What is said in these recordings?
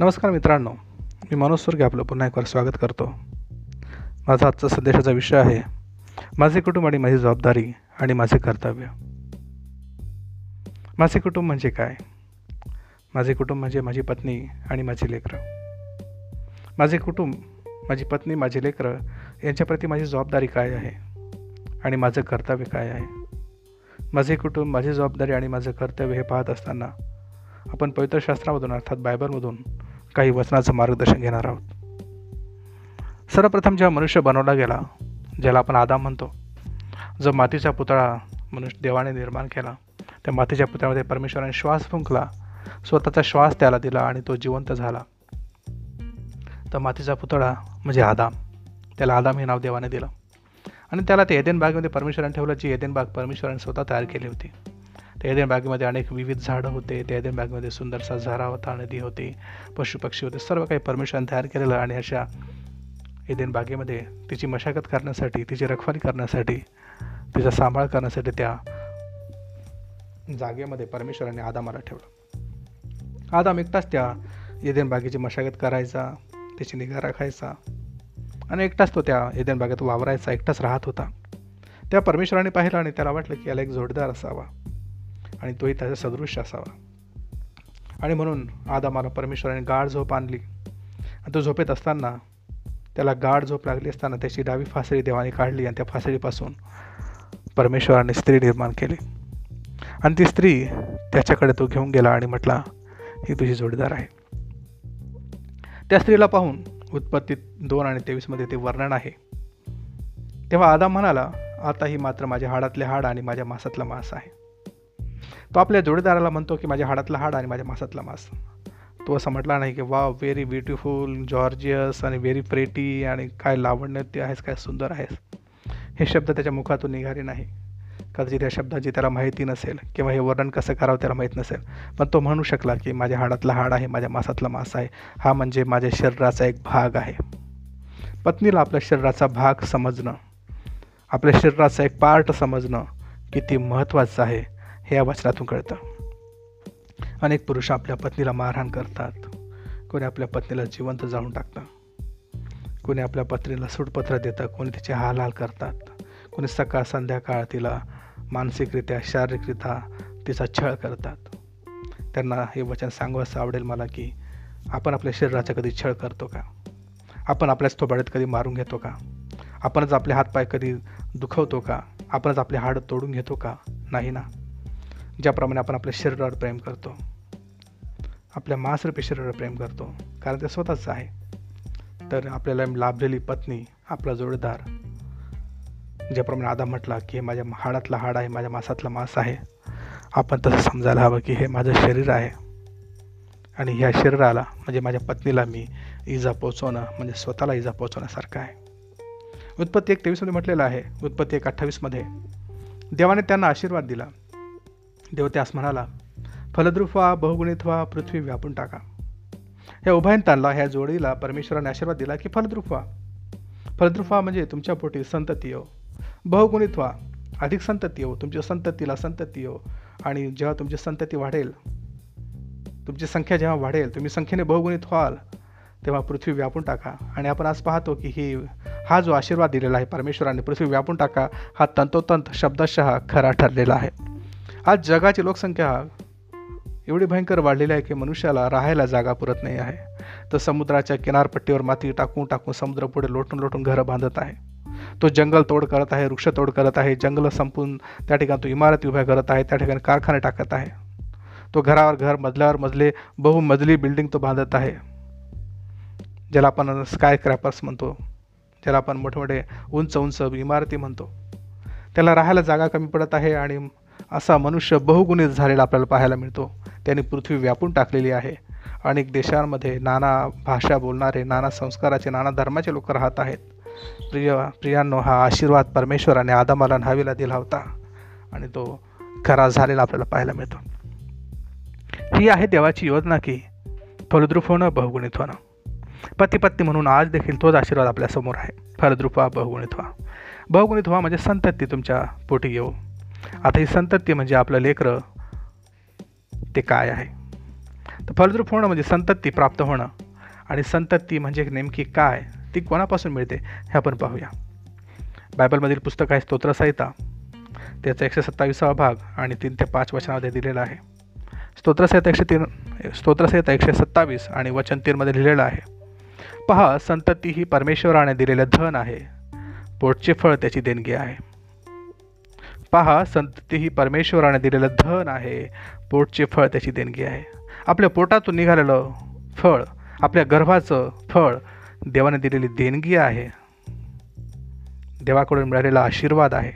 नमस्कार मित्रांनो मी मनोज स्वर्गे आपलं पुन्हा एकवार स्वागत करतो. माझा आजचा संदेशाचा विषय आहे माझे कुटुंब आणि माझी जबाबदारी आणि माझे कर्तव्य. माझे कुटुंब म्हणजे काय? माझे कुटुंब म्हणजे माझी पत्नी आणि माझी लेकरं. माझे कुटुंब माझी पत्नी माझी लेकरं यांच्याप्रती माझी जबाबदारी काय आहे? आणि माझं कर्तव्य काय आहे? माझे कुटुंब माझी जबाबदारी आणि माझं कर्तव्य हे पाहत असताना आपण पवित्र शास्त्रामधून अर्थात बायबलमधून काही वचनाचं मार्गदर्शन घेणार आहोत. सर्वप्रथम जेव्हा मनुष्य बनवला गेला ज्याला आपण आदाम म्हणतो जो मातीचा पुतळा मनुष्य देवाने निर्माण केला त्या मातीच्या पुतळ्यामध्ये परमेश्वराने श्वास फुंकला स्वतःचा श्वास त्याला दिला आणि तो जिवंत झाला. तर मातीचा पुतळा म्हणजे आदाम. त्याला आदाम हे नाव देवाने दिलं. आणि त्याला ते एदेन बागेमध्ये परमेश्वराने ठेवलं जी एदेन बाग परमेश्वराने स्वतः तयार केली होती. त्या एदेन बागेमध्ये अनेक विविध झाडं होते. त्या एदेन बागेमध्ये सुंदरसा झरा होता नदी होती. पशुपक्षी होते. सर्व काही परमेश्वराने तयार केलेलं आणि अशा एदेन बागेमध्ये तिची मशागत करण्यासाठी तिची रखवाली करण्यासाठी तिचा सांभाळ करण्यासाठी त्या जागेमध्ये परमेश्वराने आदामाला ठेवलं. आदाम एकटाच त्या एदेन बागेची मशागत करायचा त्याची निगा राखायचा आणि एकटाच तो त्या एदेन बागेत वावरायचा. एकटाच राहत होता. त्या परमेश्वराने पाहिलं आणि त्याला वाटलं की याला एक जोडदार असावा. आणि तोही त्याचा सदृश असावा. आणि म्हणून आदामाला परमेश्वराने गाढ झोप आणली. आणि तो झोपेत असताना त्याला गाढ झोप लागली असताना त्याची डावी फासळी देवाने काढली आणि त्या फासळीपासून परमेश्वराने स्त्री निर्माण केली. आणि ती स्त्री त्याच्याकडे तो घेऊन गेला आणि म्हटला ही तुझी जोडीदार आहे. त्या स्त्रीला पाहून उत्पत्ती दोन आणि तेवीसमध्ये ते वर्णन आहे. तेव्हा आदाम म्हणाला आता ही मात्र माझ्या हाडातले हाड आणि माझ्या मासातला मांस आहे. तो आपल्या जोडीदाराला म्हणतो की माझ्या हाडातला हाड आणि माझ्या मासातला मास. तो असं म्हटला नाही की वा व्हेरी ब्युटिफुल जॉर्जियस आणि व्हेरी प्रेटी आणि काय लावण्य आहेस काय सुंदर आहेस. हे शब्द त्याच्या मुखातून निघाले नाही. कदाचित या शब्दाची त्याला माहिती नसेल किंवा हे वर्णन कसं करावं त्याला माहीत नसेल. पण तो म्हणू शकला की माझ्या हाडातला हाड आहे माझ्या मासातला मास आहे. हा म्हणजे माझ्या शरीराचा एक भाग आहे. पत्नीला आपल्या शरीराचा भाग समजणं आपल्या शरीराचा एक पार्ट समजणं किती महत्त्वाचं आहे. हे या वचनातून कळतं. अनेक पुरुष आपल्या पत्नीला मारहाण करतात. कोणी आपल्या पत्नीला जिवंत जाळून टाकतं. कोणी आपल्या पत्नीला सुटपत्र देतं. कोणी तिचे हाल हाल करतात. कोणी सकाळ संध्याकाळ तिला मानसिकरित्या शारीरिकरित्या तिचा छळ करतात. त्यांना हे वचन सांगावंसं आवडेल मला की आपण आपल्या शरीराचा कधी छळ करतो का? आपण आपल्याच थोबाड्यात कधी मारून घेतो का? आपणच आपले हातपाय कधी दुखवतो का? आपणच आपले हाड तोडून घेतो का? नाही ना? ज्याप्रमाणे आपण आपल्या शरीरावर प्रेम करतो. आपल्या मांसरूपी शरीरावर प्रेम करतो. कारण ते स्वतःच आहे. तर आपल्याला लाभलेली पत्नी आपला जोडीदार ज्याप्रमाणे आधा म्हटला की हे माझ्या हाडातला हाड आहे माझ्या मासातला मांस आहे. आपण तसं समजायला हवं की हे माझं शरीर आहे. आणि ह्या शरीराला म्हणजे माझ्या पत्नीला मी इजा पोचवणं म्हणजे स्वतःला इजा पोचवण्यासारखं आहे. उत्पत्ती एक तेवीसमध्ये म्हटलेलं आहे. उत्पत्ती एक अठ्ठावीसमध्ये देवाने त्यांना आशीर्वाद दिला. देव त्यास म्हणाला फलद्रुप व्हा बहुगुणित व्हा पृथ्वी व्यापून टाका. ह्या उभयंतांना ह्या जोडीला परमेश्वराने आशीर्वाद दिला की फलद्रुप व्हा व्हा म्हणजे तुमच्या पोटी संतती येऊ बहुगुणित व्हा अधिक संतती येऊ तुमच्या संततीला संतती येऊ आणि जेव्हा तुमची संतती वाढेल तुमची संख्या जेव्हा वाढेल तुम्ही संख्येने बहुगुणित व्हाल तेव्हा पृथ्वी व्यापून टाका. आणि आपण आज पाहतो की ही हा जो आशीर्वाद दिलेला आहे परमेश्वराने पृथ्वी व्यापून टाका हा तंतोतंत शब्दशः खरा ठरलेला आहे. आज जगाची लोकसंख्या एवढी भयंकर वाढलेली आहे की मनुष्याला राहायला जागा पुरत नाही आहे. तर समुद्राच्या किनारपट्टीवर माती टाकून टाकून समुद्र पुढे लोटून लोटून घरं बांधत आहे. तो जंगल तोड करत आहे वृक्ष तोड करत आहे जंगल संपून त्या ठिकाणी तो इमारती उभ्या करत आहे त्या ठिकाणी कारखाने टाकत आहे. तो घरावर घर मजल्यावर मजले बहुमजली बिल्डिंग तो बांधत आहे. ज्याला आपण स्काय क्रॅपर्स म्हणतो ज्याला आपण मोठमोठे उंच उंच इमारती म्हणतो. त्याला राहायला जागा कमी पडत आहे आणि असा मनुष्य बहुगुणित झालेला आपल्याला पाहायला मिळतो. त्यांनी पृथ्वी व्यापून टाकलेली आहे. अनेक देशांमध्ये नाना भाषा बोलणारे नाना संस्काराचे नाना धर्माचे लोक राहत आहेत. प्रिय प्रियांनो हा आशीर्वाद परमेश्वराने आदामाला न्हावीला दिला होता. आणि तो खरा झालेला आपल्याला पाहायला मिळतो. ही आहे देवाची योजना की फलद्रूप होणं बहुगुणित होणं. पती पत्नी म्हणून आज देखील तोच आशीर्वाद आपल्यासमोर आहे. फलद्रूप व्हा बहुगुणित व्हा. बहुगुणित व्हा म्हणजे संतती तुमच्या पोटी येऊ. आता ही संतती म्हणजे आपलं लेकरं ते काय आहे? तर फलद्रूप होणं म्हणजे संतती प्राप्त होणं. आणि संतती म्हणजे नेमकी काय ती कोणापासून मिळते हे आपण पाहूया. बायबलमधील पुस्तक आहे स्तोत्रसहिता. त्याचा एकशे सत्तावीसावा भाग आणि तीन ते पाच वचनामध्ये दिलेला आहे. स्तोत्रसहिता एकशे तीन स्तोत्रसहिता एकशे सत्तावीस आणि वचन तीनमध्ये लिहिलेलं आहे. पहा संतती ही परमेश्वराने दिलेलं धन आहे. पोटचे फळ त्याची देणगी आहे. पहा संतती ही परमेश्वराने दिलेलं धन आहे. पोटचे फळ त्याची देणगी आहे. आपल्या पोटातून निघालेलं फळ आपल्या गर्भाचं फळ देवाने दिलेली देणगी आहे. देवाकडून मिळालेला आशीर्वाद आहे.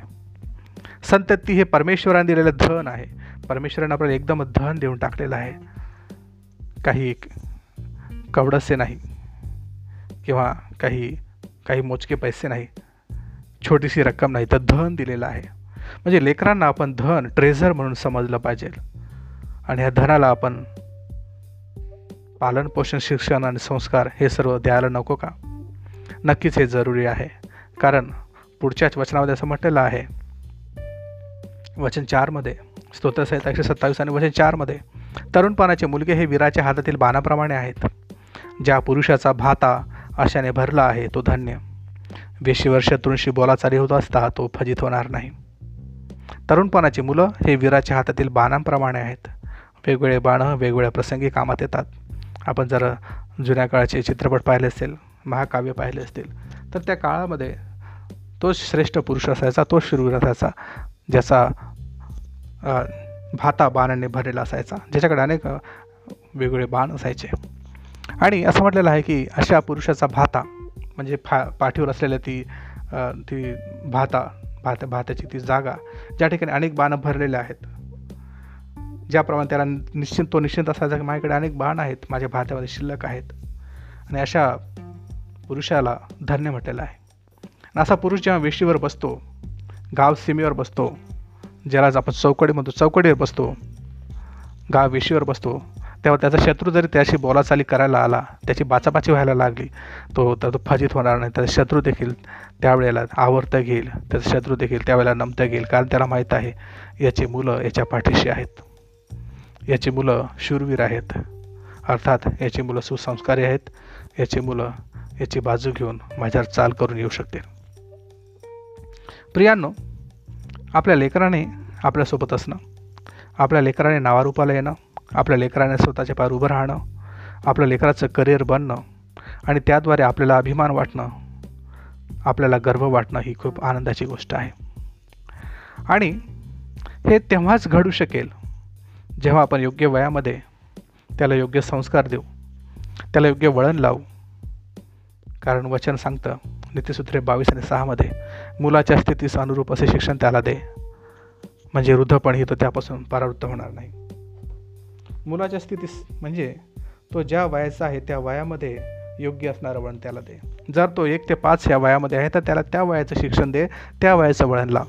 संतती हे परमेश्वराने दिलेलं धन आहे. परमेश्वराने आपल्याला एकदम धन देऊन टाकलेलं आहे. काही कवडसे नाही किंवा काही काही मोजके पैसे नाही. छोटीशी रक्कम नाही तर धन दिलेलं आहे. म्हणजे लेकरांना आपण धन ट्रेझर म्हणून समजलं पाहिजे. आणि ह्या धनाला आपण पालन पोषण शिक्षण आणि संस्कार हे सर्व द्यायला नको का? नक्कीच हे जरुरी आहे. कारण पुढच्याच वचनामध्ये असं म्हटलेलं आहे वचन चारमध्ये स्तोत्रसहित एकशे सत्तावीस आणि वचन चारमध्ये तरुणपणाचे मुलगे हे वीराच्या हातातील बाणाप्रमाणे आहेत. ज्या पुरुषाचा भाता आशाने भरला आहे तो धन्य. वेशीवर शत्रूंशी बोलाचाली होत असता तो फजित होणार नाही. तरुणपणाची मुलं हे वीराच्या हातातील बाणांप्रमाणे आहेत. वेगवेगळे बाणं वेगवेगळ्या प्रसंगी कामात येतात. आपण जर जुन्या काळाचे चित्रपट पाहिले असतील महाकाव्य पाहिले असतील तर त्या काळामध्ये तोच श्रेष्ठ पुरुष असायचा तोच शूरवीर असायचा ज्याचा भाता बाणांनी भरलेला असायचा ज्याच्याकडे अनेक वेगवेगळे बाण असायचे. आणि असं म्हटलेलं आहे की अशा पुरुषाचा भाता म्हणजे फा पाठीवर असलेल्या ती ती भाता भात भाताची ती जागा ज्या ठिकाणी अनेक बाणं भरलेले आहेत. ज्याप्रमाणे त्याला निश्चिंत तो निश्चिंत असायचा की माझ्याकडे अनेक बाण आहेत माझ्या भात्यामध्ये शिल्लक आहेत. आणि अशा पुरुषाला धन्य म्हटलेलं आहे. आणि असा पुरुष जेव्हा वेशीवर बसतो गाव सीमेवर बसतो ज्याला आपण चौकडी म्हणतो चौकडीवर बसतो गाव वेशीवर बसतो तेव्हा त्याचा शत्रू जरी त्याशी बोलाचाली करायला आला त्याची बाचाबाची व्हायला लागली तो तर तो फजित होणार नाही. त्याचा शत्रू देखील त्यावेळेला आवडतं घेईल. त्याचा शत्रू देखील त्यावेळेला नमतं घेईल. कारण त्याला माहीत आहे याची मुलं याच्या पाठीशी आहेत. याची मुलं शूरवीर आहेत. अर्थात याची मुलं सुसंस्कारी आहेत. याची मुलं याची बाजू घेऊन माझ्यावर चाल करून येऊ शकतील. प्रियांनो आपल्या लेकराने आपल्यासोबत असणं आपल्या लेकराने नावारूपाला येणं आपल्या लेकराने स्वतःच्या पायावर उभं राहणं आपल्या लेकराचं करिअर बनणं आणि त्याद्वारे आपल्याला अभिमान वाटणं आपल्याला गर्व वाटणं ही खूप आनंदाची गोष्ट आहे. आणि हे तेव्हाच घडू शकेल जेव्हा आपण योग्य वयामध्ये त्याला योग्य संस्कार देऊ त्याला योग्य वळण लावू. कारण वचन सांगतं नीतीसूत्रे बावीस आणि सहामध्ये मुलाच्या स्थितीस अनुरूप असे शिक्षण त्याला दे. म्हणजे वृद्धपण ही तो त्यापासून परावृत्त होणार नाही. मुलाच्या स्थितीस म्हणजे तो ज्या वयाचा आहे त्या वयामध्ये योग्य असणारं वळण त्याला दे. जर तो एक ते पाच या वयामध्ये आहे तर त्याला त्या वयाचं शिक्षण दे त्या वयाचं वळण लाव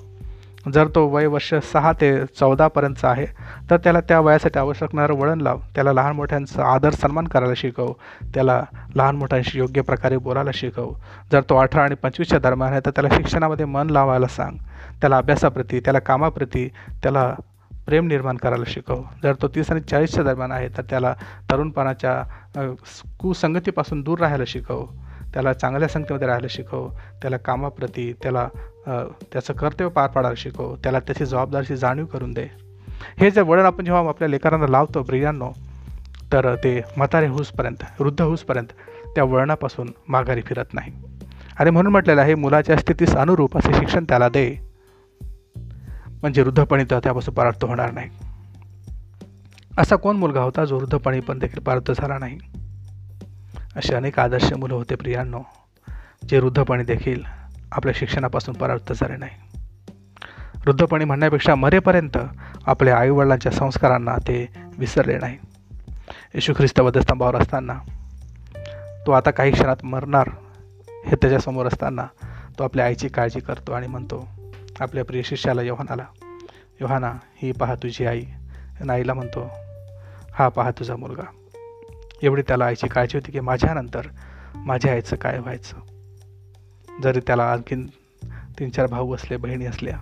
जर तो वय वर्ष सहा ते चौदापर्यंतचा आहे तर त्याला त्या वयासाठी आवश्यक असणारं वळण लाव. त्याला लहान मोठ्यांचा आदर सन्मान करायला शिकव. त्याला लहान मोठ्यांशी योग्य प्रकारे बोलायला शिकव. जर तो अठरा आणि पंचवीसच्या दरम्यान आहे तर त्याला शिक्षणामध्ये मन लावायला सांग. त्याला अभ्यासाप्रती त्याला कामाप्रती त्याला प्रेम निर्माण करायला शिकव. जर तो तीस आणि चाळीसच्या दरम्यान आहे तर त्याला तरुणपणाच्या कुसंगतीपासून दूर राहायला शिकव. त्याला चांगल्या संगतीमध्ये राहायला शिकव. त्याला कामाप्रती त्याला त्याचं कर्तव्य पार पाडायला शिकव. त्याला त्याची जबाबदारीची जाणीव करून दे. हे जे वळण आपण जेव्हा आपल्या लेकरांना लावतो ब्रियांनो तर ते म्हातारे होसपर्यंत वृद्ध हुसपर्यंत त्या वळणापासून माघारी फिरत नाही. आणि म्हणून म्हटलेलं आहे मुलाच्या स्थितीस अनुरूप असे शिक्षण त्याला दे. म्हणजे वृद्धपणी तर त्यापासून परार्थ होणार नाही. असा कोण मुलगा होता जो वृद्धपणी पण देखील परार्थ झाला नाही? असे अनेक आदर्श मुलं होते प्रियांनो जे वृद्धपणी देखील आपल्या शिक्षणापासून परावृत्त झाले नाही. वृद्धपणी म्हणण्यापेक्षा मरेपर्यंत आपल्या आईवडिलांच्या संस्कारांना ते विसरले नाही. येशू ख्रिस्त वधस्तंभावर असताना तो आता काही क्षणात मरणार हे त्याच्यासमोर असताना तो आपल्या आईची काळजी करतो आणि म्हणतो आपल्या प्रिय शिष्याला योहानाला योहाना ही पहा तुझी आई. आणि आईला म्हणतो हा पहा तुझा मुलगा. एवढी त्याला आईची काळजी होती की माझ्यानंतर माझ्या आईचं काय व्हायचं? जरी त्याला आणखीन तीन चार भाऊ असले बहिणी असल्या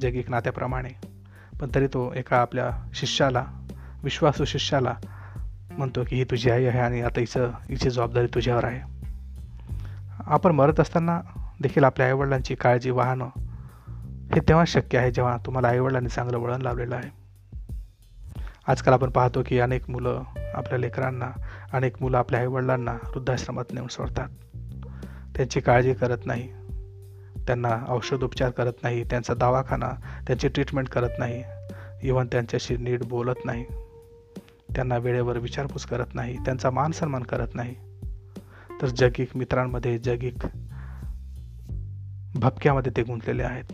जगिक नात्याप्रमाणे पण तरी तो एका आपल्या शिष्याला विश्वासू शिष्याला म्हणतो की ही तुझी आई आहे आणि आता हिचं हिची जबाबदारी तुझ्यावर आहे. आपण मरत असताना देखील आपल्या आईवडिलांची काळजी वाहणं हे तेव्हा शक्य आहे जेव्हा तुम्हाला आईवडिलांनी चांगलं वळण लावलेलं आहे. आजकाल आपण पाहतो की अनेक मुलं आपल्या लेकरांना अनेक मुलं आपल्या आईवडिलांना वृद्धाश्रमात नेऊन सोडतात. त्यांची काळजी करत नाही. त्यांना औषधोपचार करत नाही. त्यांचा दवाखाना त्यांची ट्रीटमेंट करत नाही. इवन त्यांच्याशी नीट बोलत नाही. त्यांना वेळेवर विचारपूस करत नाही. त्यांचा मान सन्मान करत नाही. तर जगिक मित्रांमध्ये जगिक भपक्यामध्ये ते गुंतलेले आहेत.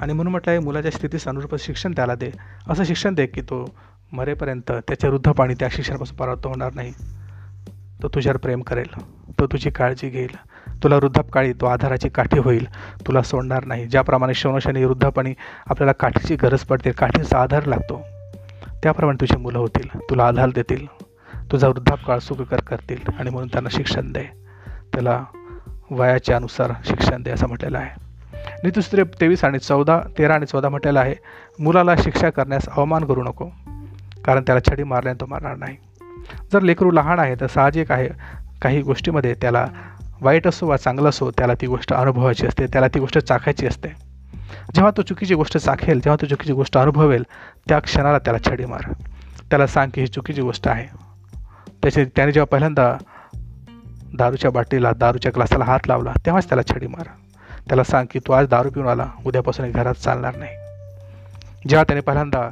आणि म्हणून म्हटलं आहे मुलाच्या स्थितीस अनुरूप शिक्षण त्याला दे. असं शिक्षण दे की तो मरेपर्यंत त्याच्या वृद्धपाणी त्या शिक्षणापासून परावृत्त होणार नाही. तो तुझ्यावर प्रेम करेल. तो तुझी काळजी घेईल. तुला वृद्धापकाळी तो आधाराची काठी होईल. तुला सोडणार नाही. ज्याप्रमाणे शौनशाने वृद्धापणी आपल्याला काठीची गरज पडते काठीचा आधार लागतो. त्याप्रमाणे तुझी मुलं होतील. तुला आधार देतील. तुझा वृद्धापकाळ सुखकर करतील आणि म्हणून त्यांना शिक्षण दे. त्याला वयाच्या अनुसार शिक्षण दे असं म्हटलेलं आहे. नीतुस्त्री तेवीस आणि चौदा तेरा आणि चौदा म्हटलेलं आहे. मुलाला शिक्षा करण्यास अवमान करू नको कारण त्याला छडी मारल्याने तो मारणार नाही. जर लेकरू लहान आहे तर साहजिक आहे काही गोष्टीमध्ये त्याला वाईट असो वा चांगलं असो त्याला ती गोष्ट अनुभवायची असते त्याला ती गोष्ट चाखायची असते. जेव्हा तो चुकीची गोष्ट चाखेल जेव्हा तो चुकीची गोष्ट अनुभवेल त्या क्षणाला त्याला छडी मार. त्याला सांग की ही चुकीची गोष्ट आहे. त्याचे त्याने जेव्हा पहिल्यांदा दारूच्या बाटलीला दारूच्या ग्लासाला हात लावला तेव्हाच त्याला छडी मार. त्याला सांग की तू आज दारू पिऊन आला उद्यापासून घरात चालणार नाही. जेव्हा त्याने पहिल्यांदा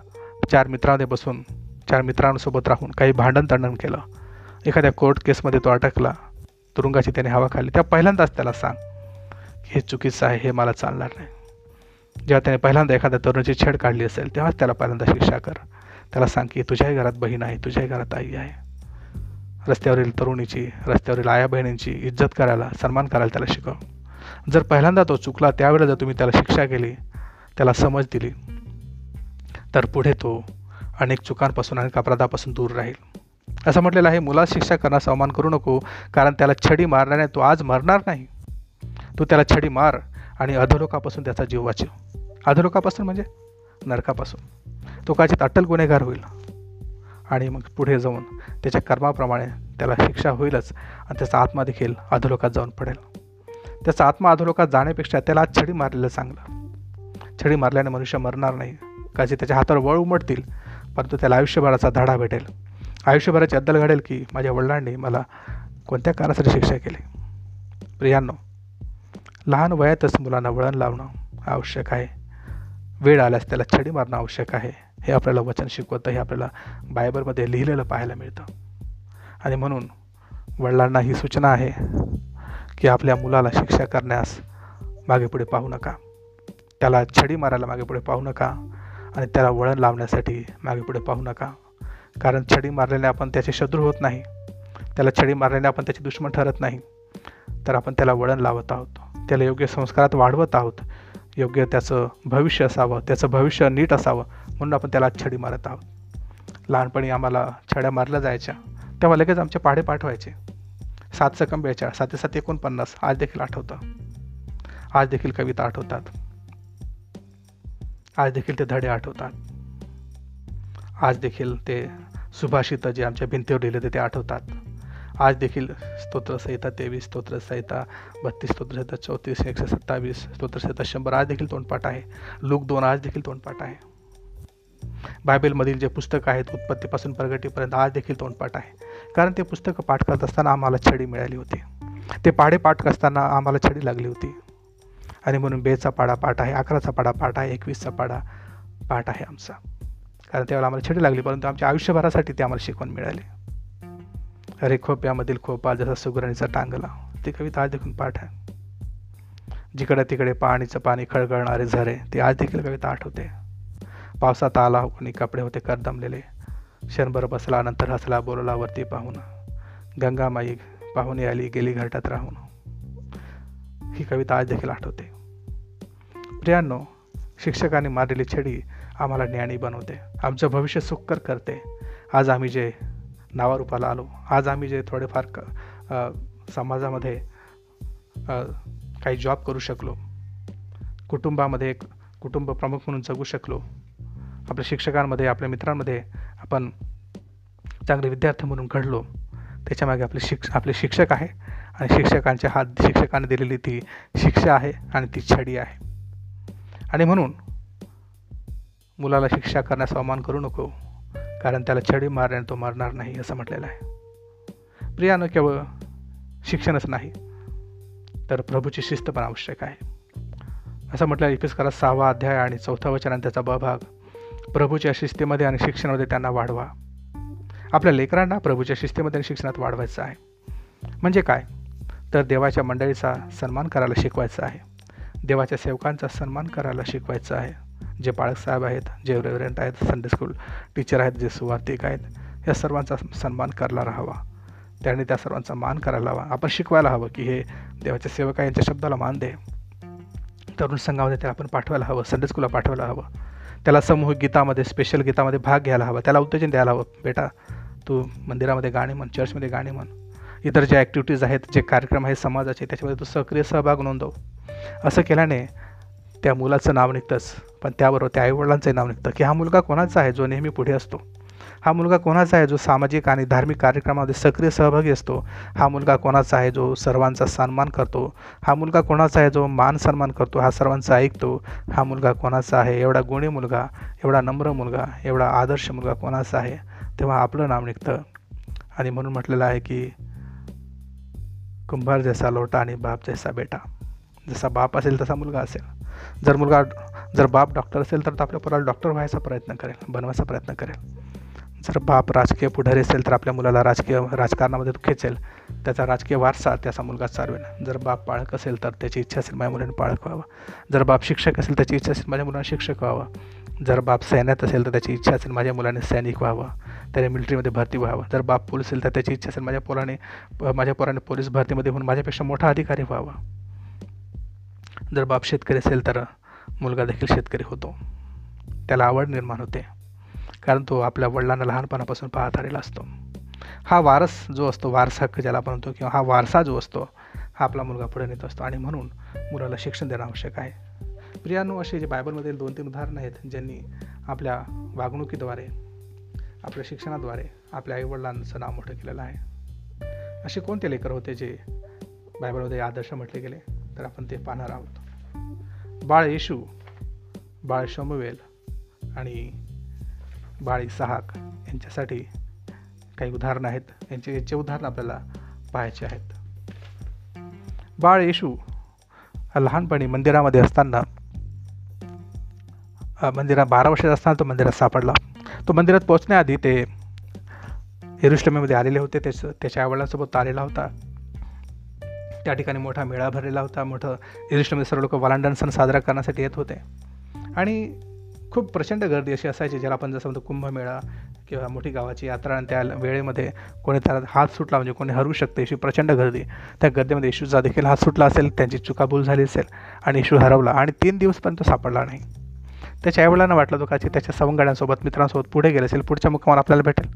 चार मित्रांमध्ये बसून चार मित्रांसोबत राहून काही भांडण तंडण केलं एखाद्या कोर्ट केसमध्ये तो अटकला तुरुंगाची त्याने हवा खाल्ली त्या पहिल्यांदाच त्याला सांग हे चुकीचं आहे हे मला चालणार नाही. जेव्हा त्याने पहिल्यांदा एखाद्या तरुणाची छेड काढली असेल तेव्हाच त्याला पहिल्यांदा शिक्षा कर. त्याला सांग की तुझ्याही घरात बहीण आहे तुझ्याही घरात आई आहे. रस्त्यावरील तरुणीची रस्त्यावरील आया बहिणींची इज्जत करायला सन्मान करायला त्याला शिकव. जर पहिल्यांदा तो चुकला त्यावेळेला जर तुम्ही त्याला शिक्षा केली त्याला समज दिली तर पुढे तो अनेक चुकांपासून अनेक अपराधापासून दूर राहील. असं म्हटलेलं आहे मुलास शिक्षा करण्यास अवमान करू नको कारण त्याला छडी मारण्याने तो आज मरणार नाही. तू त्याला छडी मार आणि अधोलोकापासून त्याचा जीव वाचव. अधोलोकापासून म्हणजे? नरकापासून. तो काचित अटल गुन्हेगार होईल. आणि मग पुढे जाऊन त्याच्या कर्माप्रमाणे त्याला शिक्षा होईलच आणि त्याचा आत्मा देखील अधोलोकात जाऊन पडेल. त्याचा आत्मा अधोलोकात जाण्यापेक्षा त्याला छडी मारलेलं चांगलं. छडी मारल्याने मनुष्य मरणार नाही. काची त्याच्या हातावर वळ उमटतील परंतु त्याला आयुष्यभराचा धडा भेटेल. आयुष्यभराची अद्दल घडेल की माझ्या वडिलांनी मला कोणत्या कारणासाठी शिक्षा केली? प्रियांनो लहान वयातच मुलांना वळण लावणं आवश्यक आहे. वेळ आल्यास त्याला छडी मारणं आवश्यक आहे. हे आपल्याला वचन शिकवतं हे आपल्याला बायबलमध्ये लिहिलेलं पाहायला मिळतं. आणि म्हणून वडिलांना ही सूचना आहे की आपल्या मुलाला शिक्षा करण्यास मागे पुढे पाहू नका. त्याला छडी मारायला मागे पुढे पाहू नका आणि त्याला वळण लावण्यासाठी मागे पुढे पाहू नका. कारण छडी मारल्याने आपण त्याचे शत्रू होत नाही. त्याला छडी मारल्याने आपण त्याचे दुश्मन ठरत नाही. तर आपण त्याला वळण लावत आहोत. त्याला योग्य संस्कारात वाढवत आहोत. योग्य त्याचं भविष्य असावं त्याचं भविष्य नीट असावं म्हणून आपण त्याला छडी मारत आहोत. लहानपणी आम्हाला छड्या मारल्या जायच्या. तेव्हा लगेच आमचे पाढे पाठवायचे. सात सकम बेचाळ साते सात एकोणपन्नास. आज देखील आठवतं. आज देखील कविता आठवतात. आज देखील ते धडे आठवतात. आज देखील ते सुभाषित जे आमच्या भिंतीवर लिहिले होते ते आठवतात. आज देखील स्तोत्रसहिता तेवीस स्तोत्रसहिता बत्तीस स्तोत्रसहिता चौतीस एकशे सत्तावीस स्तोत्रसहिता शंभर. आज देखील तोंडपाठ आहे. लूक दोन आज देखील तोंडपाठ आहे. बायबलमधील जे पुस्तक आहेत उत्पत्तीपासून प्रगतीपर्यंत आज देखील तोंडपाठ आहे. कारण ते पुस्तकं पाठ करत असताना आम्हाला छडी मिळाली होती. ते पाढे पाठ असताना आम्हाला छडी लागली होती. आणि म्हणून बेचा पाडा पाठ आहे अकराचा पाडा पाठ आहे एकवीसचा पाडा पाठ आहे आमचा. कारण त्यावेळेला आम्हाला छडी लागली परंतु आमच्या आयुष्यभरासाठी ते आम्हाला शिकवण मिळाली. अरे खोप्यामधील खोपा जसा सुगरणीचा टांगला ती कविता आज देखील पाठ आहे. जिकडे तिकडे पाणीचं पाणी खळगळणारे झरे ते आज देखील कविता आठवते. पावसात आला हो, कोणी कपडे होते करदमलेले. क्षणभर बसला नंतर हसला बोलला वरती पाहून. गंगामाई पाहून आली गेली घरटात राहून. ही कविता आज देखील आठवते. प्रियांनो शिक्षकांनी मारलेली छडी आम्हाला ज्ञानी बनवते. आमचं भविष्य सुखकर करते. आज आम्ही जे नावारूपाला आलो आज आम्ही जे थोडेफार क समाजामध्ये काही जॉब करू शकलो कुटुंबामध्ये एक कुटुंब प्रमुख म्हणून जगू शकलो आपल्या शिक्षकांमध्ये आपल्या मित्रांमध्ये आपण चांगले विद्यार्थी म्हणून घडलो त्याच्यामागे आपले शिक्ष आपले शिक्षक आहे आणि शिक्षकांच्या हात शिक्षकाने दिलेली ती शिक्षा आहे आणि ती छडी आहे. आणि म्हणून मुलाला शिक्षा करण्यास अवमान करू नको कारण त्याला छडी मारण्याने तो मारणार नाही असं म्हटलेलं आहे. प्रियानं केवळ शिक्षणच नाही तर प्रभूची शिस्त पण आवश्यक आहे. असं म्हटलं इपिस्कारात सहावा अध्याय आणि चौथा वचन आणि त्याचा भाग प्रभूच्या शिस्तीमध्ये आणि शिक्षणामध्ये त्यांना वाढवा. आपल्या लेकरांना प्रभूच्या शिस्तीमध्ये आणि शिक्षणात वाढवायचं आहे. म्हणजे काय? तर देवाच्या मंडळीचा सन्मान करायला शिकवायचा आहे. देवाच्या सेवकांचा सन्मान करायला शिकवायचं आहे. जे बाळकसाहेब आहेत जे रेव्हरेंट आहेत संडे स्कूल टीचर आहेत जे सुवार्थिक आहेत या सर्वांचा सन्मान करायला राहावा त्यांनी त्या सर्वांचा मान करायला हवा. आपण शिकवायला हवं की हे देवाचे सेवक आहे यांच्या शब्दाला मान दे. तरुण संघामध्ये त्याला आपण पाठवायला हवं संडे स्कूलला पाठवायला हवं. त्याला समूह गीतामध्ये स्पेशल गीतामध्ये भाग घ्यायला हवा. त्याला उत्तेजन द्यायला हवं. बेटा तू मंदिरामध्ये गाणी म्हण चर्चमध्ये गाणी म्हण. इतर ज्या ॲक्टिव्हिटीज आहेत जे कार्यक्रम आहेत समाजाचे त्याच्यामध्ये तू सक्रिय सहभाग नोंदव. असं केल्याने त्या मुलाचं नाव निघतंच. पण त्याबरोबर त्या आईवडिलांचंही नाव निघतं. की हा मुलगा कोणाचा आहे? जो नेहमी पुढे असतो. हा मुलगा कोणाचा आहे जो सामाजिक आणि धार्मिक कार्यक्रमामध्ये सक्रिय सहभागी असतो? हा मुलगा कोणाचा आहे जो सर्वांचा सन्मान करतो? हा मुलगा कोणाचा आहे जो मान सन्मान करतो? हा सर्वांचा ऐकतो. हा मुलगा कोणाचा आहे? एवढा गुणी मुलगा एवढा नम्र मुलगा एवढा आदर्श मुलगा कोणाचा आहे? तेव्हा आपलं नाव निघतं. आणि म्हणून म्हटलेलं आहे की कुंभार जैसा लोटा आणि बाप जैसा बेटा. जसा बाप असेल तसा मुलगा असेल. जर मुलगा जर बाप डॉक्टर असेल तर तो आपल्या पोराला डॉक्टर व्हायचा प्रयत्न करेल बनवायचा प्रयत्न करेल. जर बाप राजकीय पुढारी असेल तर आपल्या मुलाला राजकीय राजकारणामध्ये खेचेल. त्याचा राजकीय वारसा त्याचा मुलगा चालवेल. जर बाप पाळक असेल तर त्याची इच्छा असेल माझ्या मुलाने पाळक व्हावं. जर बाप शिक्षक असेल त्याची इच्छा असेल माझ्या मुलांना शिक्षक व्हावं. जर बाप सैन्यात असेल तर त्याची इच्छा असेल माझ्या मुलाने सैनिक व्हावं. त्याने मिलिटरीमध्ये भरती व्हावं. जर बाप पोलीस असेल तर त्याची इच्छा असेल माझ्या पोराने माझ्या पोराने पोलीस भरतीमध्ये होऊन माझ्यापेक्षा मोठा अधिकारी व्हावा. जर बाप शेतकरी असेल तर मुलगा देखील शेतकरी होतो. त्याला आवड निर्माण होते. कारण तो आपल्या वडिलांना लहानपणापासून पाहत आलेला असतो. हा वारस जो असतो वारसा ज्याला आपण म्हणतो किंवा हा वारसा जो असतो हा आपला मुलगा पुढे नेत असतो. आणि म्हणून मुलाला शिक्षण देणं आवश्यक आहे. प्रियानो असे जे बायबलमधील दोन तीन उदाहरणं आहेत ज्यांनी आपल्या वागणुकीद्वारे आपल्या शिक्षणाद्वारे आपल्या आईवडिलांचं नाव मोठं केलेलं आहे. असे कोणते लेकर होते जे बायबलमध्ये आदर्श म्हटले गेले? तर आपण ते पाहणार आहोत. बाळ येशू बाळ शमवेल आणि बाळी सहाक यांच्यासाठी काही उदाहरणं आहेत. यांचे याचे उदाहरणं आपल्याला पाहायचे आहेत. बाळ येशू लहानपणी मंदिरामध्ये असताना मंदिरात बारा वर्षाचा असताना तो मंदिरात सापडला. तो मंदिरात पोहोचण्याआधी ते हिरुष्टमीमध्ये आलेले होते. त्याचं त्याच्या आईवडिलांसोबत आलेला होता. त्या ठिकाणी मोठा मेळा भरलेला होता. मोठं एरुश्लेमध्ये सर्व लोक वालांडन सण साजरा करण्यासाठी येत होते. आणि खूप प्रचंड गर्दी अशी असायची ज्याला आपण जसं म्हणतो कुंभमेळा किंवा मोठी गावाची यात्रा आणि त्या वेळेमध्ये कोणी त्याला हात सुटला म्हणजे कोणी हरू शकते अशी प्रचंड गर्दी. त्या गर्दीमध्ये येशूचा देखील हात सुटला असेल त्यांची चुकाबूल झाली असेल आणि येशू हरवला आणि तीन दिवसपर्यंत सापडला नाही. त्याच्या आईवडिलांना वाटलं तो त्याच्या सवंगड्यांसोबत मित्रांसोबत पुढे गेले असेल पुढच्या मुक्कामाला आपल्याला भेटेल.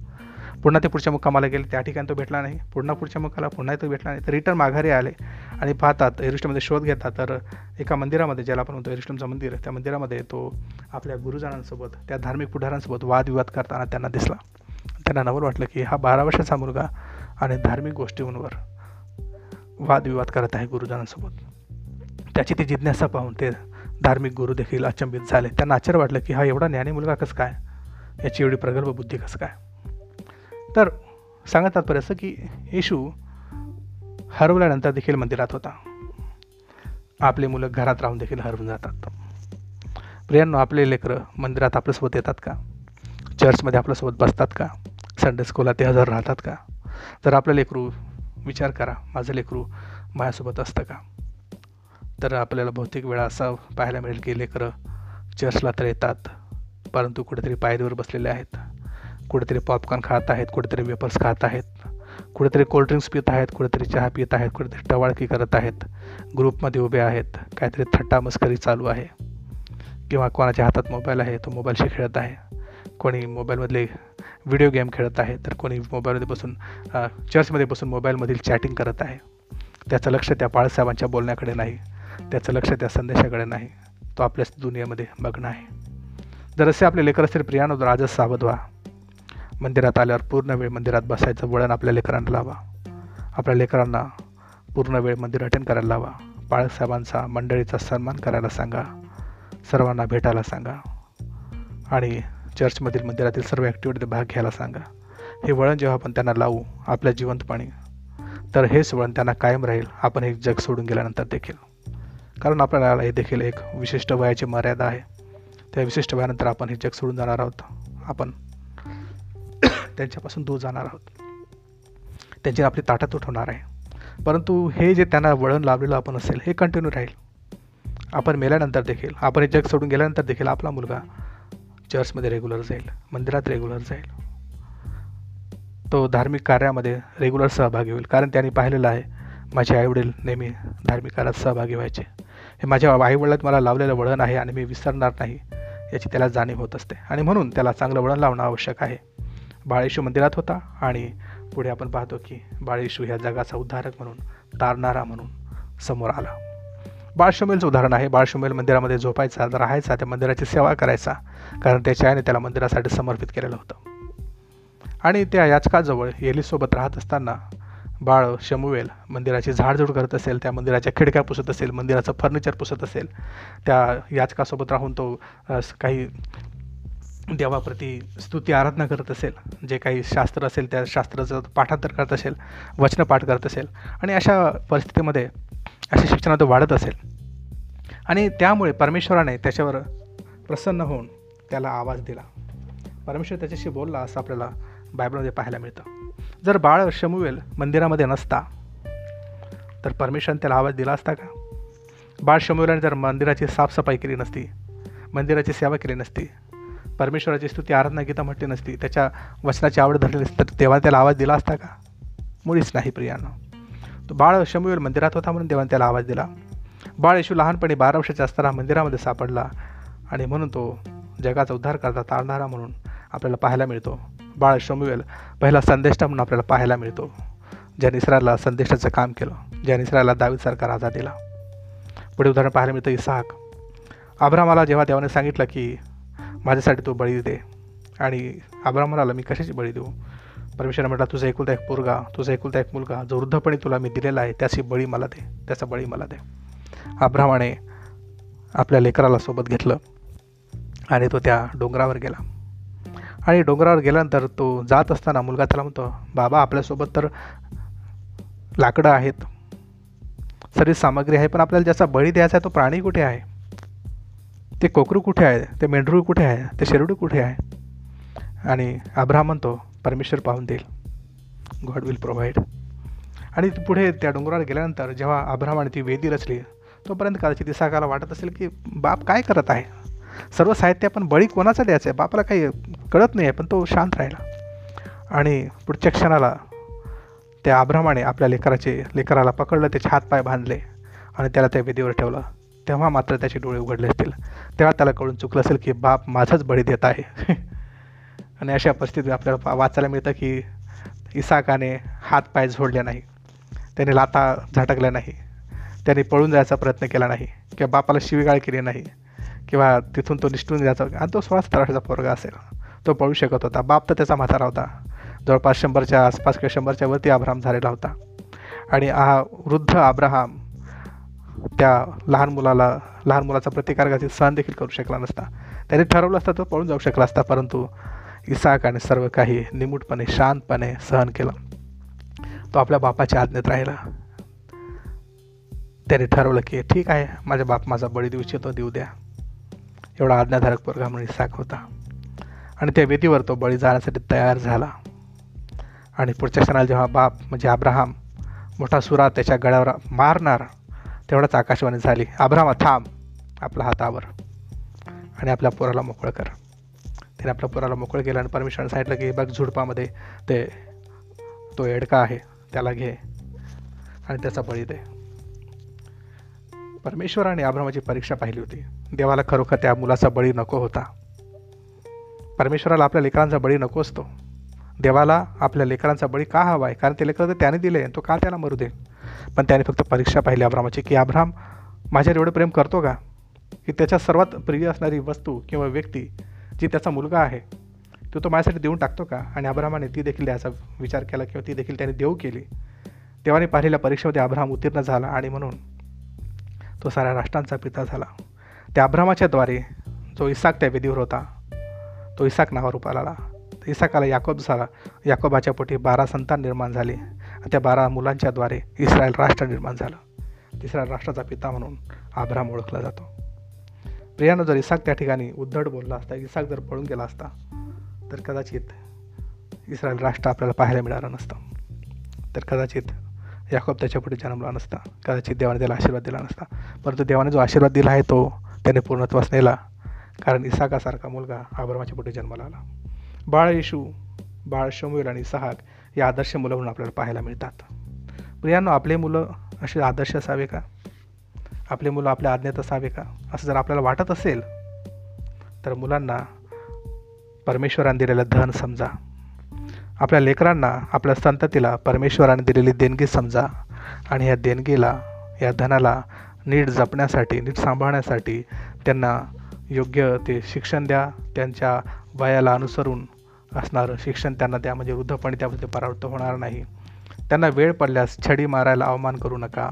पुन्हा ते पुढच्या मुक्कामाला गेले. त्या ठिकाणी तो भेटला नाही. पुन्हा पुढच्या मुक्काला पुन्हा तो भेटला नाही. तर रिटर्न माघारी आले आणि पाहतात एरिस्टमध्ये शोध घेतात. तर एका मंदिरामध्ये ज्याला आपण म्हणतो एरिस्टमचं मंदिर त्या मंदिरामध्ये तो आपल्या गुरुजनांसोबत त्या धार्मिक पुढाऱ्यांसोबत वादविवाद करताना त्यांना दिसला. त्यांना नवल वाटलं की हा बारा वर्षाचा मुलगा आणि धार्मिक गोष्टींवर वादविवाद करत आहे गुरुजनांसोबत. त्याची ती जिज्ञासा पाहून ते धार्मिक गुरु देखील अचंबित झाले. त्यांना आश्चर्य वाटलं की हा एवढा ज्ञानी मुलगा कसं काय? याची एवढी प्रगल्भ बुद्धी कसं काय? तर सांगत तात्पर्य असं की येशू हरवल्यानंतर देखील मंदिरात होता. आपले मुलं घरात राहून देखील हरवून जातात. प्रियांनो आपले लेकरं मंदिरात आपल्यासोबत येतात का? चर्चमध्ये आपल्यासोबत बसतात का? संडे स्कूलला ते हजर राहतात का? तर आपलं लेकरू विचार करा माझं लेकरू माझ्यासोबत असतं का? तर आपल्याला बहुतेक वेळा असं पाहायला मिळेल की लेकरं चर्चला तर येतात परंतु कुठेतरी पायरीवर बसलेले आहेत. कुठेतरी पॉपकॉर्न खात आहेत कुठेतरी वेपर्स खात आहेत कुठेतरी कोल्ड्रिंक्स पित आहेत कुठेतरी चहा पित आहेत कुठेतरी टवाळकी करत आहेत ग्रुपमध्ये उभे आहेत काहीतरी थट्टा मस्करी चालू आहे. किंवा कोणाच्या हातात मोबाईल आहे तो मोबाईलशी खेळत आहे. कोणी मोबाईलमधले व्हिडिओ गेम खेळत आहे तर कोणी मोबाईलमध्ये बसून चर्चमध्ये बसून मोबाईलमधील चॅटिंग करत आहे. त्याचं लक्ष त्या बाळासाहेबांच्या बोलण्याकडे नाही. त्याचं लक्ष त्या संदेशाकडे नाही. तो आपल्याच दुनियेमध्ये बघणं आहे. जर असे आपले लेकर असतील प्रियानो राजस सावध व्हा. मंदिरात आल्यावर पूर्ण वेळ मंदिरात बसायचं. वळण आपल्या लेकरांना लावा. आपल्या लेकरांना पूर्ण वेळ मंदिर अटेंड करायला लावा. बाळासाहेबांचा मंडळीचा सन्मान करायला सांगा. सर्वांना भेटायला सांगा. आणि चर्चमधील मंदिरातील सर्व ॲक्टिव्हिटीत भाग घ्यायला सांगा. हे वळण जेव्हा आपण त्यांना लावू आपल्या जिवंतपणी तर हेच वळण त्यांना कायम राहील. आपण हे जग सोडून गेल्यानंतर देखील. कारण आपल्याला हे देखील एक विशिष्ट वयाची मर्यादा आहे. त्या विशिष्ट वयानंतर आपण हे जग सोडून जाणार आहोत. आपण त्यांच्यापासून दूर जाणार आहोत. त्यांची आपली ताटात उठवणार आहे. परंतु हे जे त्यांना वळण लावलेलं आपण असेल हे कंटिन्यू राहील. आपण मेल्यानंतर देखील आपण हे जग सोडून गेल्यानंतर देखील आपला मुलगा चर्चमध्ये रेग्युलर जाईल मंदिरात रेग्युलर जाईल. तो धार्मिक कार्यामध्ये रेग्युलर सहभागी होईल. कारण त्यांनी पाहिलेलं आहे माझे आईवडील नेहमी धार्मिक कार्यात सहभागी व्हायचे. हे माझ्या आईवडिलात मला लावलेलं वळण आहे आणि मी विसरणार नाही याची त्याला जाणीव होत असते. आणि म्हणून त्याला चांगलं वळण लावणं आवश्यक आहे. बाळेशू मंदिरात होता आणि पुढे आपण पाहतो की बाळेशू ह्या जगाचा उद्धारक म्हणून तारणारा म्हणून समोर आला. बाळशमेलचं उदाहरण आहे. बाळशमेल मंदिरामध्ये झोपायचा राहायचा त्या मंदिराची सेवा करायचा कारण त्याच्या आईने त्याला मंदिरासाठी समर्पित केलेलं होतं. आणि त्या याचकाजवळ येलीसोबत राहत असताना बाळ शमुवेल मंदिराची झाडझूड करत असेल त्या मंदिराच्या खिडक्या पुसत असेल मंदिराचं फर्निचर पुसत असेल त्या याचकासोबत राहून तो काही देवाप्रती स्तुती आराधना करत असेल जे काही शास्त्र असेल त्या शास्त्राचं पाठांतर करत असेल वचनपाठ करत असेल आणि अशा परिस्थितीमध्ये अशा शिक्षणात वाढत असेल. आणि त्यामुळे परमेश्वराने त्याच्यावर प्रसन्न होऊन त्याला आवाज दिला. परमेश्वर त्याच्याशी बोलला असं आपल्याला बायबलमध्ये पाहायला मिळतं. जर बाळ शमुवेल मंदिरामध्ये नसता तर परमेश्वराने त्याला आवाज दिला असता का? बाळ शमुवेलाने जर मंदिराची साफसफाई केली नसती मंदिराची सेवा केली नसती परमेश्वराची स्तुती आराधना गीता म्हटली नसती त्याच्या वचनाची आवड धरली नसती तर देवाने त्याला आवाज दिला असता का? मुळीच नाही प्रियानं. तो बाळ शमुवेल मंदिरात होता म्हणून देवाने त्याला आवाज दिला. बाळ येशू लहानपणी बारा वर्षाचा असताना मंदिरामध्ये सापडला आणि म्हणून तो जगाचा उद्धार करता ताळणारा म्हणून आपल्याला पाहायला मिळतो. बाळ शमुवेल पहिला संदेष्टा म्हणून आपल्याला पाहायला मिळतो. ज्याने इस्रायला संदेशाचं काम केलं ज्याने दावीद दावीसारखा राजा दिला. पुढे उदाहरण पाहायला मिळतं इसाक. अब्रामाला जेव्हा देवाने सांगितलं की माझ्यासाठी तो बळी दे. आणि आब्रामाला मी कशाची बळी देऊ? परमेश्वर म्हटला तुझा एकुलता एक पोरगा तुझा एकुलता एक मुलगा जो वृद्धपणे तुला मी दिलेला आहे त्याची बळी मला दे. त्याचा बळी मला दे. आब्रामाने आपल्या लेकराला सोबत घेतलं आणि तो त्या डोंगरावर गेला. आणि डोंगरावर गेल्यानंतर तो जात असताना मुलगा त्याला म्हणतो बाबा आपल्यासोबत तर लाकडं आहेत. सर्व सामग्री आहे पण आपल्याला ज्याचा बळी द्यायचा आहे तो प्राणी कुठे आहे? ते कोकरू कुठे आहे? ते मेंढरू कुठे आहे? ते शेरडू कुठे आहे? आणि अब्राम म्हणतो परमेश्वर पाहून देईल. गॉड विल प्रोव्हाइड आणि पुढे त्या डोंगरावर गेल्यानंतर जेव्हा अब्रामाने ती वेदी रचली तोपर्यंत कदाचित इसाकाला वाटत असेल की बाप काय करत आहे? सर्व साहित्य आपण बळी कोणाचा द्यायचं आहे? बापाला काही कळत नाही आहे पण तो शांत राहिला. आणि पुढच्या क्षणाला त्या आभ्रामाने आपल्या लेकराचे लेकराला पकडलं त्याचे हातपाय बांधले आणि त्याला त्या वेदीवर ठेवलं. तेव्हा मात्र त्याचे डोळे उघडले असतील. तेव्हा त्याला कळून चुकलं असेल की बाप माझाच बळी देत आहे. आणि अशा परिस्थितीत आपल्याला वाचायला मिळतं की इसाकाने हात पाय झोडले नाही. त्याने लाता झटकल्या नाही. त्याने पळून जायचा प्रयत्न केला नाही. किंवा बापाला शिवीगाळ केली नाही. किंवा तिथून तो निष्ठून जायचा. आणि तो सोळा सतरा पोरगा असेल. तो पळू शकत होता. बाप तर त्याचा म्हातारा होता. जवळपास शंभरच्या आसपास किंवा शंभरच्या वरती आभ्राम झालेला होता. आणि हा वृद्ध आब्राहाम त्या लहान मुलाला लहान मुलाचा प्रतिकार सहन देखील करू शकला नसता. त्याने ठरवलं असता तो पळून जाऊ शकला असता परंतु इसाकाने सर्व काही निमूटपणे शांतपणे सहन केलं. तो आपल्या बापाच्या आज्ञेत राहिला. त्याने ठरवलं की ठीक आहे माझ्या बाप माझा बळी देऊ इच्छितो देऊ द्या. एवढा आज्ञाधारक पोरगा म्हणून इसाक होता. आणि त्या वेदीवर तो बळी जाण्यासाठी तयार झाला. आणि पुढच्या क्षणाला जेव्हा बाप म्हणजे अब्राहम मोठा सुरा त्याच्या गळ्यावर मारणार तेवढाच आकाशवाणी झाली. अब्राहमा थांब. आपल्या हातावर आणि आपल्या पोराला मोकळं कर. त्याने आपल्या पोराला मोकळं केलं आणि परमेश्वरने सांगितलं की बघ झुडपामध्ये ते तो एडका आहे. त्याला घे. आणि त्याचा बळी दे. परमेश्वराने आब्रामाची परीक्षा पाहिली होती. देवाला खरोखर त्या मुलाचा बळी नको होता. परमेश्वराला आपल्या लेकरांचा बळी नको असतो. देवाला आपल्या लेकरांचा बळी का हवा आहे कारण ते लेकर तर त्याने दिले तो का त्याला मरू दे पण त्याने फक्त परीक्षा पाहिली अब्रामाची की अब्राम माझ्यावर एवढं प्रेम करतो का? की त्याच्या सर्वात प्रिय असणारी वस्तू किंवा व्यक्ती जी त्याचा मुलगा आहे तो तो माझ्यासाठी देऊन टाकतो का? आणि अब्रामाने ती देखील द्यायचा विचार केला किंवा ती देखील त्याने देऊ केली. तेव्हाने पाहिलेल्या परीक्षेमध्ये अब्राम उत्तीर्ण झाला आणि म्हणून तो साऱ्या राष्ट्रांचा पिता झाला. त्या अब्रामाच्याद्वारे जो इसाक त्या वेदीवर होता तो इसाक नावा रूपाला आला इसाकाला याकोब झाला. याकोबाच्या पोटी बारा संतान निर्माण झाले. त्या बारा मुलांच्याद्वारे इस्रायल राष्ट्र निर्माण झालं. तिसऱ्या राष्ट्राचा पिता म्हणून आब्राम ओळखला जातो. प्रियानं जर इसाक त्या ठिकाणी उद्धट बोलला असता इसाक जर पळून गेला असता तर कदाचित इस्रायल राष्ट्र आपल्याला पाहायला मिळालं नसतं. तर कदाचित याकोब त्याच्या पुढे जन्मला नसता. कदाचित देवाने त्याला आशीर्वाद दिला नसता. परंतु देवाने जो आशीर्वाद दिला आहे तो त्याने पूर्णत्वास नेला. कारण इसाकासारखा मुलगा आब्रमाच्या पुढे जन्माला आला. बाळ येशू बाळ शमुएल आणि सहाग या आदर्श मुलं म्हणून आपल्याला पाहायला मिळतात. प्रियांनो आपले मुलं असे आदर्श असावे का? आपले मुलं आपल्या आज्ञेत असावे का? असं जर आपल्याला वाटत असेल तर मुलांना परमेश्वराने दिलेलं धन समजा. आपल्या लेकरांना आपल्या संततीला परमेश्वराने दिलेली देणगी समजा. आणि या देणगीला या धनाला नीट जपण्यासाठी नीट सांभाळण्यासाठी त्यांना योग्य ते शिक्षण द्या त्यांच्या वयाला अनुसरून असणारं. शिक्षण त्यांना द्या म्हणजे वृद्धपणे त्यामध्ये परावृत्त होणार नाही. त्यांना वेळ पडल्यास छडी मारायला अवमान करू नका.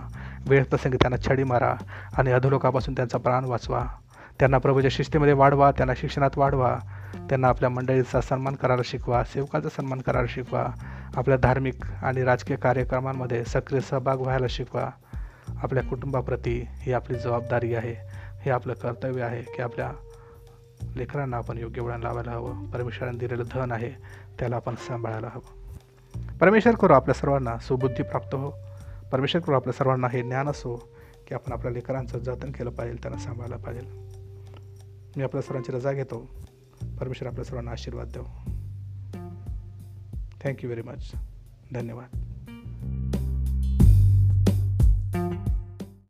वेळ प्रसंगी त्यांना छडी मारा आणि अधोलोकापासून त्यांचा प्राण वाचवा. त्यांना प्रभूच्या शिस्तीमध्ये वाढवा त्यांना शिक्षणात वाढवा. त्यांना आपल्या मंडळीचा सन्मान करायला शिकवा सेवकाचा सन्मान करायला शिकवा. आपल्या धार्मिक आणि राजकीय कार्यक्रमांमध्ये सक्रिय सहभाग व्हायला शिकवा. आपल्या कुटुंबाप्रती ही आपली जबाबदारी आहे. हे आपलं कर्तव्य आहे की आपल्या लेकरांना आपण योग्य वळण लावायला हवं. परमेश्वराने दिलेलं धन आहे त्याला आपण सांभाळायला हवं. परमेश्वर करू आपल्या सर्वांना सुबुद्धी प्राप्त हो. परमेश्वर करू आपल्या सर्वांना हे ज्ञान असो की आपण आपल्या लेकरांचं जतन केलं पाहिजे त्यांना सांभाळलं पाहिजे. मी आपल्या सर्वांची रजा घेतो. परमेश्वर आपल्या सर्वांना आशीर्वाद देऊ थँक्यू व्हेरी मच धन्यवाद.